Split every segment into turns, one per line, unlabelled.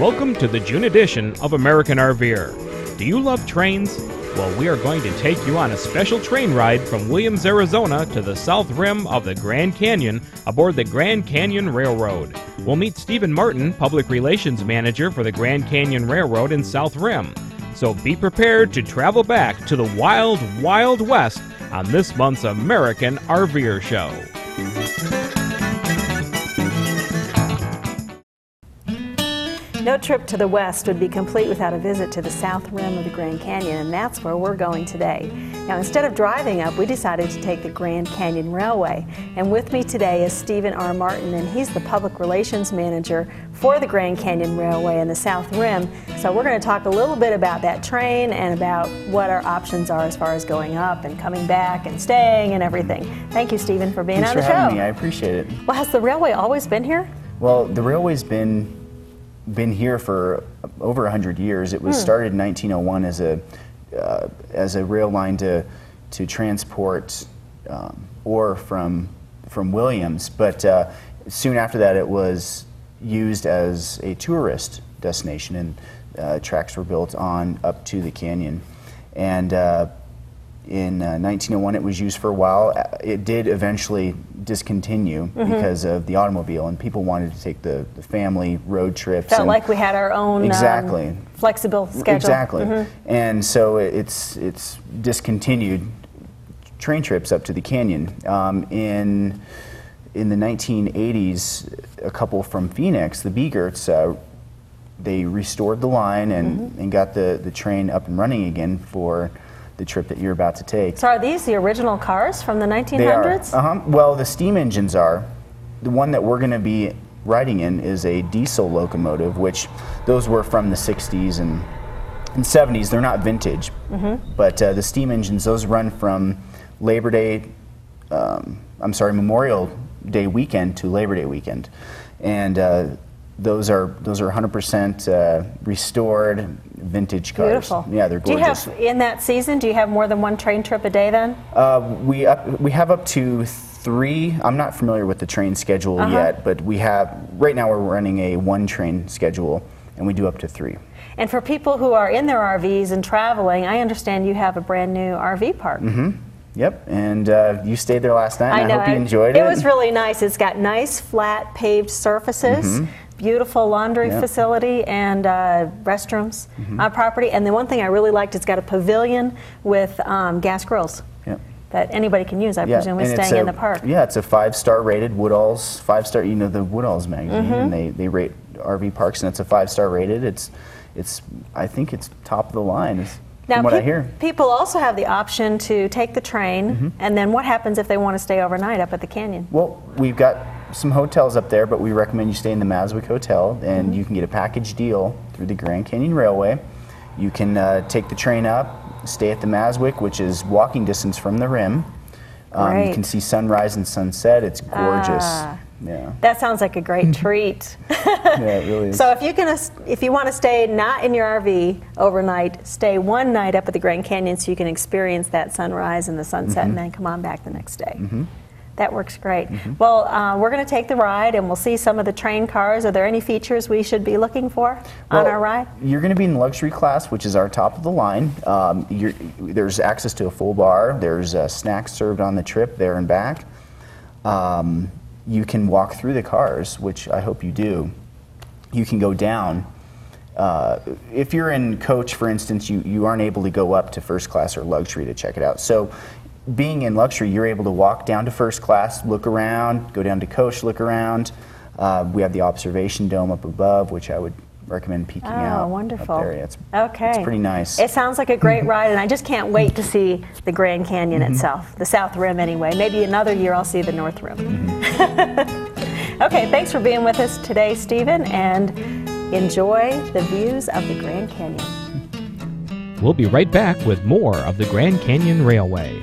Welcome to the June edition of American RVer. Do you love trains? Well, we are going to take you on a special train ride from Williams, Arizona to the south rim of the Grand Canyon aboard the Grand Canyon Railroad. We'll meet Stephen Martin, Public Relations Manager for the Grand Canyon Railroad in South Rim. So be prepared to travel back to the wild, wild west on this month's American RVer Show.
No trip to the west would be complete without a visit to the south rim of the Grand Canyon, and that's where we're going today. Now, instead of driving up, we decided to take the Grand Canyon Railway. And with me today is Stephen R. Martin, and he's the Public Relations Manager for the Grand Canyon Railway and the South Rim. So we're going to talk a little bit about that train and about what our options are as far as going up and coming back and staying and everything. Thank you, Stephen, for being
Thanks
on
for
the show.
Thanks for having me. I appreciate it.
Well, has the railway always been here?
Well, the railway's been been here for over 100 years. It was
Hmm.
started in 1901 as a uh, as a rail line to to transport um, ore from from Williams, but uh, soon after that, it was used as a tourist destination, and uh, tracks were built on up to the canyon, and. In uh, 1901, it was used for a while. Uh, It did eventually discontinue
Mm-hmm.
because of the automobile, and people wanted to take the, the family road trips.
Felt like we had our own um,
Exactly.
flexible schedule.
Exactly.
Mhm.
And so it's it's discontinued train trips up to the canyon. Um, in in the 1980s, a couple from Phoenix, the Biegerts, uh, they restored the line and,
Mm-hmm.
and got the, the train up and running again for the trip that you're about to take.
So are these the original cars from the 1900s?
They are. Uh-huh. Well, the steam engines are. The one that we're going to be riding in is a diesel locomotive, which those were from the 60s and, and 70s. They're not vintage,
Mm-hmm.
but uh, the steam engines, those run from Labor Day, um, I'm sorry, Memorial Day weekend to Labor Day weekend. And uh, those are those are 100% uh, restored vintage cars.
Beautiful.
Yeah, they're gorgeous.
Do you have in that season? Do you have more than one train trip a day then?
Uh, we up, we have up to three. I'm not familiar with the train schedule
Uh-huh.
yet, but we have right now we're running a one train schedule, and we do up to three.
And for people who are in their RVs and traveling, I understand you have a brand new RV park.
Yep, and uh, you stayed there last night. and I, hope you enjoyed it.
It was really nice. It's got nice flat paved surfaces. Beautiful laundry facility and uh, restrooms
Mm-hmm.
on property. And the one thing I really liked, it's got a pavilion with um, gas grills that anybody can use. I presume is staying in the park.
Yeah, it's a five star rated Woodall's five star. You know the Woodall's magazine,
Mm-hmm.
and they, they rate RV parks, and it's a five star rated. It's it's I think it's top of the line. Is,
Now,
from what I hear.
people also have the option to take the train,
Mm-hmm.
and then what happens if they want to stay overnight up at the canyon?
Well, we've got some hotels up there, but we recommend you stay in the Maswik Hotel, and
Mm-hmm.
you can get a package deal through the Grand Canyon Railway. You can uh, take the train up, stay at the Maswik, which is walking distance from the rim. Um, you can see sunrise and sunset. It's gorgeous.
Ah.
Yeah,
That sounds like a great treat.
yeah, it really is.
So if you can, if you want to stay not in your RV overnight, stay one night up at the Grand Canyon so you can experience that sunrise and the sunset,
Mm-hmm.
and then come on back the next day. That works great. Well, uh, we're going to take the ride, and we'll see some of the train cars. Are there any features we should be looking for on our ride?
You're going to be in luxury class, which is our top of the line. Um, you're, there's access to a full bar. There's uh, snacks served on the trip there and back. Um, you can walk through the cars, which I hope you do. You can go down. Uh, if you're in coach, for instance, you, you aren't able to go up to first class or luxury to check it out. So, being in luxury, you're able to walk down to first class, look around, go down to coach, look around. Uh, we have the observation dome up above, which I would recommend peeking out.
Oh,
up
wonderful.
there. It's,
okay.
it's pretty nice.
It sounds like a great ride, and I just can't wait to see the Grand Canyon
Mm-hmm.
itself, the South Rim anyway. Maybe another year I'll see the North Rim.
Mm-hmm.
okay, thanks for being with us today, Stephen, and enjoy the views of the Grand Canyon.
We'll be right back with more of the Grand Canyon Railway.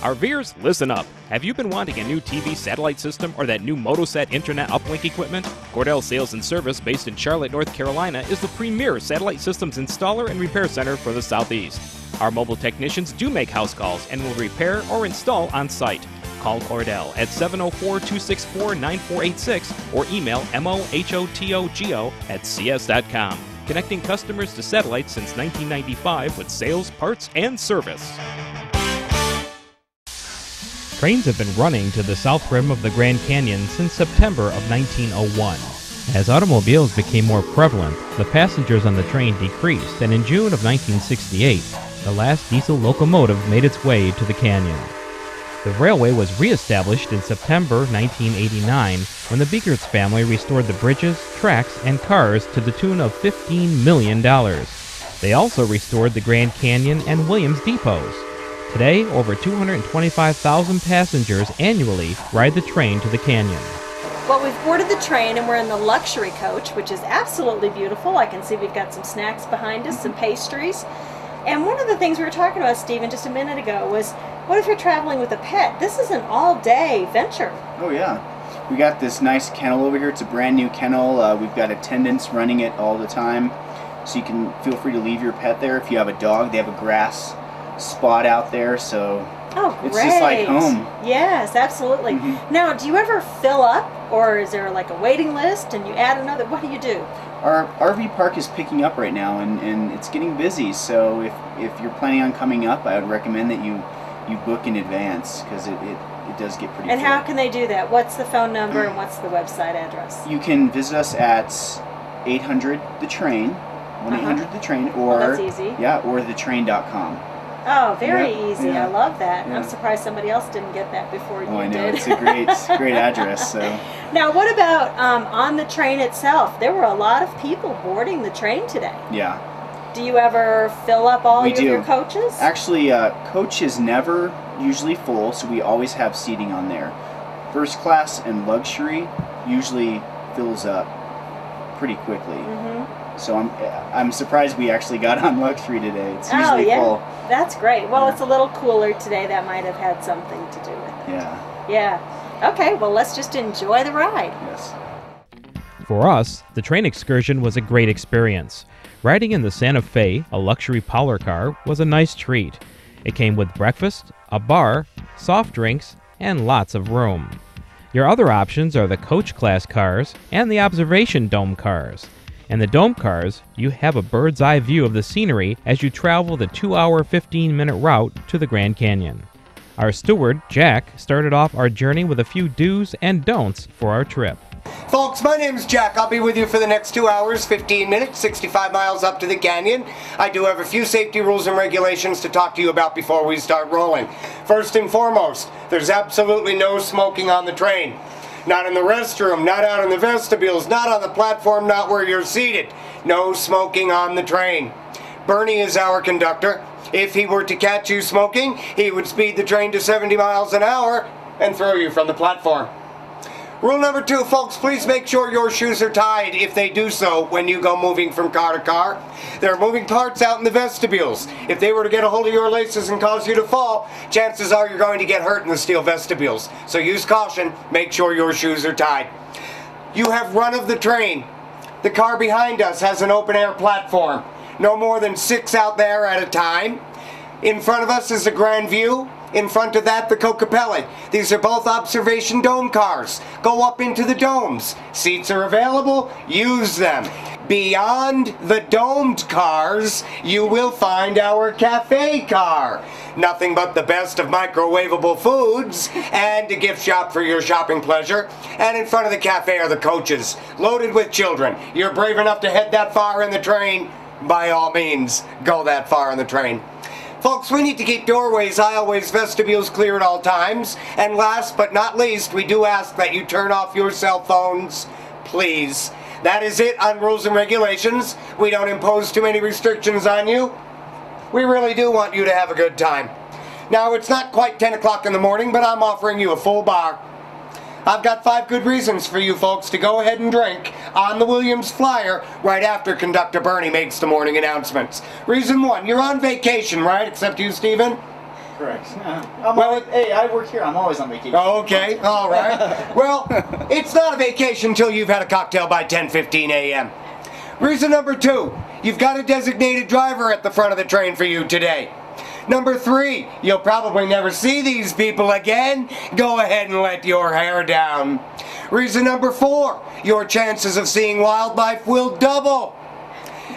RVers, listen up. Have you been wanting a new TV satellite system or that new Motosat internet uplink equipment? Cordell Sales and Service, based in Charlotte, North Carolina, is the premier satellite systems installer and repair center for the Southeast. Our mobile technicians do make house calls and will repair or install on site. Call Cordell at 704 264 9486 or email mohotogo at cs.com. Connecting customers to satellites since 1995 with sales, parts, and service. Trains have been running to the south rim of the Grand Canyon since September of 1901. As automobiles became more prevalent, the passengers on the train decreased, and in June of 1968, the last diesel locomotive made its way to the canyon. The railway was reestablished in September 1989 when the Biegerts family restored the bridges, tracks, and cars to the tune of $15 million. They also restored the Grand Canyon and Williams depots. Today, over 225,000 passengers annually ride the train to the canyon.
Well, we've boarded the train and we're in the luxury coach, which is absolutely beautiful. I can see we've got some snacks behind us, some pastries. And one of the things we were talking about, Stephen, just a minute ago was what if you're traveling with a pet? This is an all day venture.
Oh yeah. We got this nice kennel over here. It's a brand new kennel. Uh, we've got attendants running it all the time. So you can feel free to leave your pet there. If you have a dog, they have a grass spot out there. So
Oh, great.
It's just like home.
Yes, absolutely.
Mhm.
Now, do you ever fill up or is there like a waiting list and you add another? What do you do?
Our RV park is picking up right now and, and it's getting busy. So if, if you're planning on coming up, I would recommend that you, you book in advance because it, it, it does get pretty
And
full.
how can they do that? What's the phone number and what's the website address?
You can visit us at 800 the train, 1 800 the train, or
Uh-huh. that's easy.
yeah, or thetrain.com.
Oh, very
Yeah,
easy.
yeah,
I love that.
yeah.
I'm surprised somebody else didn't get that before
Oh,
you
I know
did.
it's a great, great address. So
now, what about um, on the train itself? There were a lot of people boarding the train today.
yeah,
Do you ever fill up all
We do.
your coaches?
actually, uh, coach is never usually full, so we always have seating on there. First class and luxury usually fills up pretty quickly.
hmm
So I'm I'm surprised we actually got on luxury today. It's
Oh,
usually
yeah.
full.
That's great. Well,
Yeah.
it's a little cooler today. That might have had something to do with it.
Yeah.
Yeah. Okay, well, let's just enjoy the ride.
Yes.
For us, the train excursion was a great experience. Riding in the Santa Fe, a luxury parlor car, was a nice treat. It came with breakfast, a bar, soft drinks, and lots of room. Your other options are the coach class cars and the observation dome cars. In the dome cars, you have a bird's eye view of the scenery as you travel the 2 hour 15 minute route to the Grand Canyon. Our steward, Jack, started off our journey with a few do's and don'ts for our trip.
Folks, my name's Jack. I'll be with you for the next two hours, 15 minutes, 65 miles up to the canyon. I do have a few safety rules and regulations to talk to you about before we start rolling. First and foremost, there's absolutely no smoking on the train. Not in the restroom, not out in the vestibules, not on the platform, not where you're seated. No smoking on the train. Bernie is our conductor. If he were to catch you smoking, he would speed the train to 70 miles an hour and throw you from the platform. Rule number two, folks, please make sure your shoes are tied if they do so when you go moving from car to car. There are moving parts out in the vestibules. If they were to get a hold of your laces and cause you to fall, chances are you're going to get hurt in the steel vestibules. So use caution, make sure your shoes are tied. You have run of the train. The car behind us has an open air platform. No more than six out there at a time. In front of us is the Grand View. In front of that, the Kokopelli. These are both observation dome cars. Go up into the domes. Seats are available. Use them. Beyond the domed cars, you will find our cafe car. Nothing but the best of microwavable foods and a gift shop for your shopping pleasure. And in front of the cafe are the coaches, loaded with children. You're brave enough to head that far in the train? By all means, go that far in the train. Folks, we need to keep doorways, aisleways, vestibules clear at all times. And last but not least, we do ask that you turn off your cell phones, please. That is it on rules and regulations. We don't impose too many restrictions on you. We really do want you to have a good time. Now, it's not quite 10 o'clock in the morning, but I'm offering you a full bar. I've got five good reasons for you folks to go ahead and drink on the Williams Flyer right after Conductor Bernie makes the morning announcements. Reason one, you're on vacation, right? Except you, Stephen?
Correct. I'm
Well,
always, hey, I work here. I'm always on vacation.
Oh, okay, all right. Well, it's not a vacation until you've had a cocktail by 10:15 a.m. Reason number two, you've got a designated driver at the front of the train for you today. Number three, you'll probably never see these people again. Go ahead and let your hair down. Reason number four, your chances of seeing wildlife will double.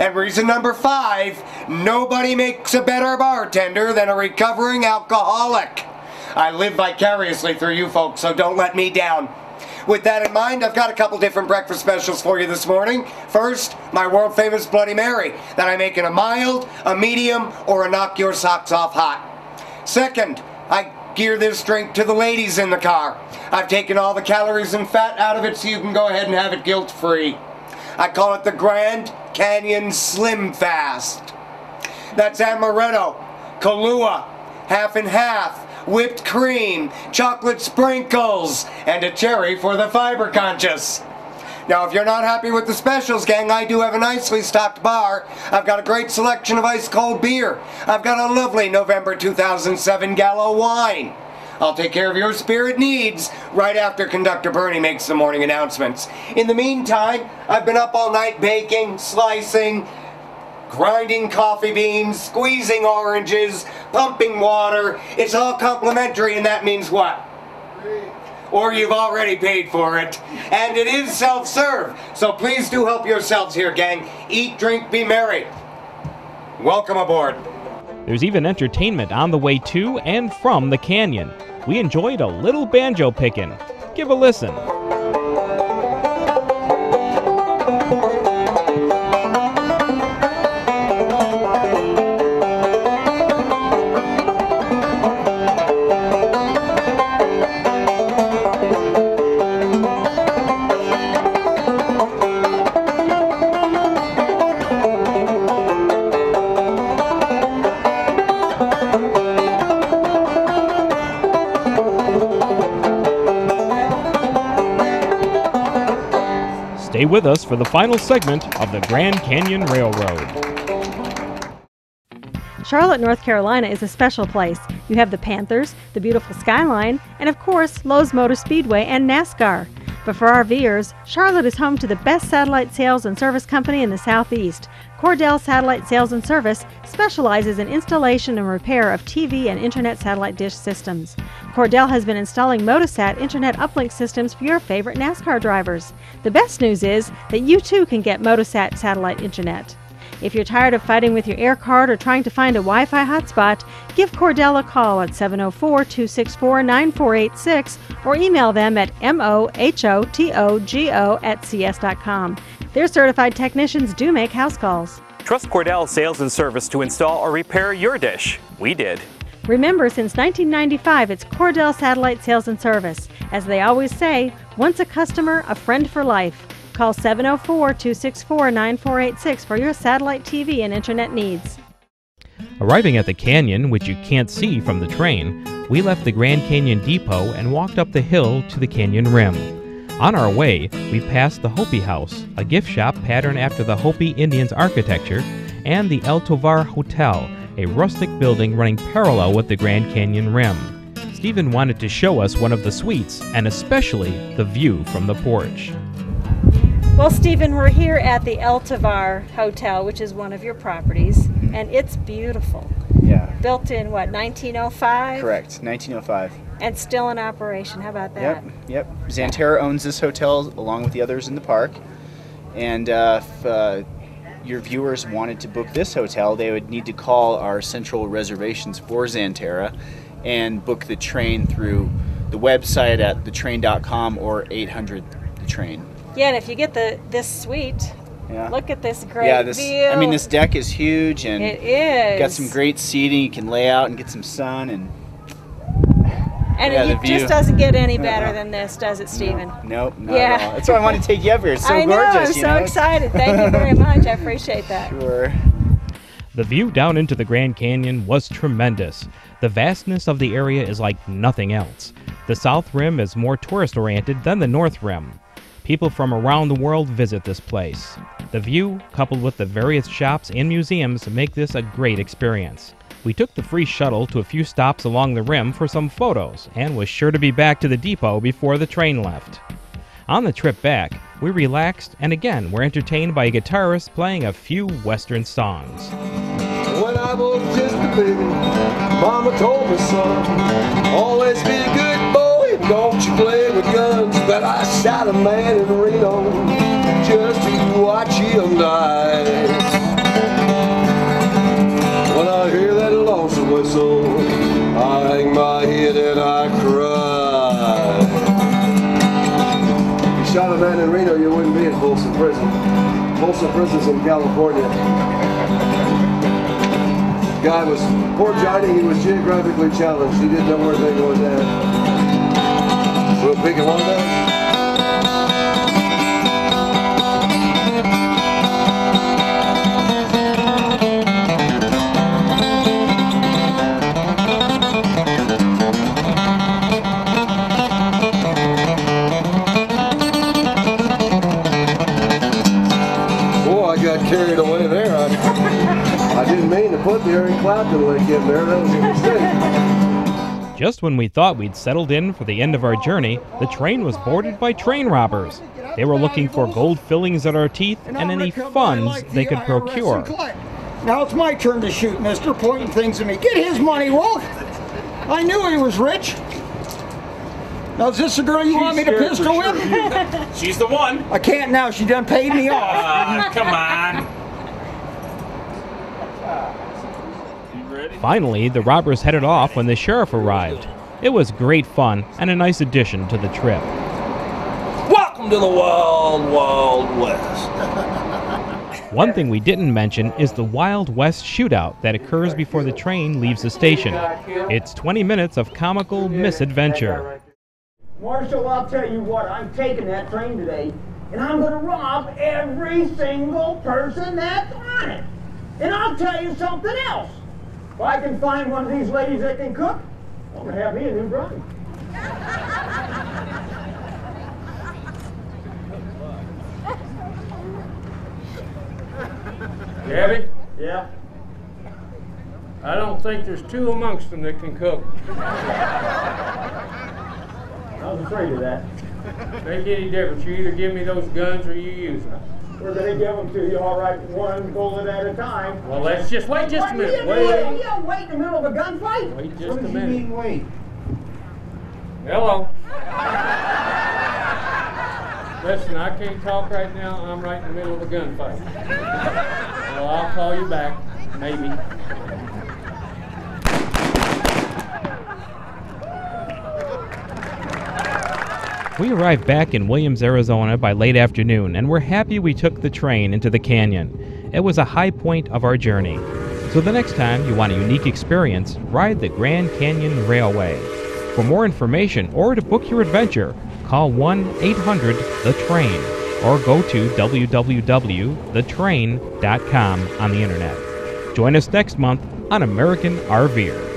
And reason number five, nobody makes a better bartender than a recovering alcoholic. I live vicariously through you folks, so don't let me down. With that in mind, I've got a couple different breakfast specials for you this morning. First, my world famous Bloody Mary that I make in a mild, a medium, or a knock your socks off hot. Second, I gear this drink to the ladies in the car. I've taken all the calories and fat out of it so you can go ahead and have it guilt free. I call it the Grand Canyon Slim Fast. That's amaretto, Kahlua, half and half, whipped cream, chocolate sprinkles, and a cherry for the fiber conscious. Now, if you're not happy with the specials, gang, I do have a nicely stocked bar. I've got a great selection of ice cold beer. I've got a lovely November 2007 Gallo wine. I'll take care of your spirit needs right after Conductor Bernie makes the morning announcements. In the meantime, I've been up all night baking, slicing, grinding coffee beans, squeezing oranges, pumping water. It's all complimentary, and that means what? Or you've already paid for it. And it is self serve. So please do help yourselves here, gang. Eat, drink, be merry. Welcome aboard.
There's even entertainment on the way to and from the canyon. We enjoyed a little banjo picking. Give a listen. With us for the final segment of the Grand Canyon Railroad.
Charlotte, North Carolina is a special place. You have the Panthers, the beautiful skyline, and of course, Lowe's Motor Speedway and NASCAR. But for RVers, Charlotte is home to the best satellite sales and service company in the Southeast. Cordell Satellite Sales and Service specializes in installation and repair of TV and internet satellite dish systems. Cordell has been installing Motosat internet uplink systems for your favorite NASCAR drivers. The best news is that you too can get Motosat satellite internet. If you're tired of fighting with your air card or trying to find a Wi Fi hotspot, give Cordell a call at 704 264 9486 or email them at mohotogo at cs.com. Their certified technicians do make house calls.
Trust Cordell Sales and Service to install or repair your dish. We did.
Remember, since 1995, it's Cordell Satellite Sales and Service. As they always say, once a customer, a friend for life. Call 704 264 9486 for your satellite TV and internet needs.
Arriving at the canyon, which you can't see from the train, we left the Grand Canyon Depot and walked up the hill to the canyon rim. On our way, we passed the Hopi House, a gift shop patterned after the Hopi Indians' architecture, and the El Tovar Hotel, a rustic building running parallel with the Grand Canyon rim. Stephen wanted to show us one of the suites, and especially the view from the porch.
Well, Stephen, we're here at the El Tovar Hotel, which is one of your properties, and it's beautiful.
Yeah.
Built in what, 1905?
Correct. 1905.
And still in operation. How about that?
Yep. Yep. Xanterra owns this hotel along with the others in the park. And uh, if uh, your viewers wanted to book this hotel, they would need to call our central reservations for Xanterra and book the train through the website at thetrain.com or 800 the train.
Yeah, and if you get the this suite,
Yeah.
look at this great
yeah, this
view.
I mean this deck is huge and
It is.
got some great seating. You can lay out and get some sun and
And
yeah,
it just doesn't get any better than this, does it, Stephen?
nope, not
Yeah.
at all. That's why I wanted to take you up here. It's so
I know,
gorgeous.
I'm
you
so
know?
excited. Thank you very much. I appreciate that.
Sure.
The view down into the Grand Canyon was tremendous. The vastness of the area is like nothing else. The South Rim is more tourist oriented than the North Rim. People from around the world visit this place. The view, coupled with the various shops and museums, make this a great experience. We took the free shuttle to a few stops along the rim for some photos and was sure to be back to the depot before the train left. On the trip back, we relaxed and again were entertained by a guitarist playing a few Western songs.
When I was just a baby. Mama told me, son, always be a good boy. Don't you play with guns. But I shot a man in Reno just to watch him die. Prison's in California. Guy was, poor Johnny, he was geographically challenged. He didn't know where they was at. We'll pick him one down. Put the Eric Clapton link in there. That was a mistake.
Just when we thought we'd settled in for the end of our journey, the train was boarded by train robbers. They were looking for gold fillings in our teeth and any funds they could procure.
Now it's my turn to shoot, mister, pointing things at me. Get his money, Wolf! I knew he was rich. Now, is this the girl you want me to pistol whip?
She's the one.
I can't now. She done paid me off.
Uh, come on. You ready?
Finally, the robbers headed off when the sheriff arrived. It was great fun and a nice addition to the trip.
Welcome to the Wild Wild West.
One thing we didn't mention is the Wild West shootout that occurs before the train leaves the station. It's 20 minutes of comical misadventure.
Marshal, I'll tell you what. I'm taking that train today, and I'm going to rob every single person that's on it. And I'll tell you something else. If I can find one of these ladies that can cook, I'm going to have me a new bride.
Gabby,
Yeah.
I don't think there's two amongst them that can cook.
I was afraid of that.
Make any difference. You either give me those guns or you use them.
We're going to give them to you, all right, one bullet at a time.
Well, let's just wait just a minute.
You, you,
Wait,
you don't wait in the middle of a gunfight.
wait just a minute.
wait?
Hello. Listen, I can't talk right now. I'm right in the middle of a gunfight. Well, I'll call you back, maybe.
We arrived back in Williams, Arizona by late afternoon, and we're happy we took the train into the canyon. It was a high point of our journey. So the next time you want a unique experience, ride the Grand Canyon Railway. For more information or to book your adventure, call 1 800 The Train or go to www.thetrain.com on the internet. Join us next month on American RVer.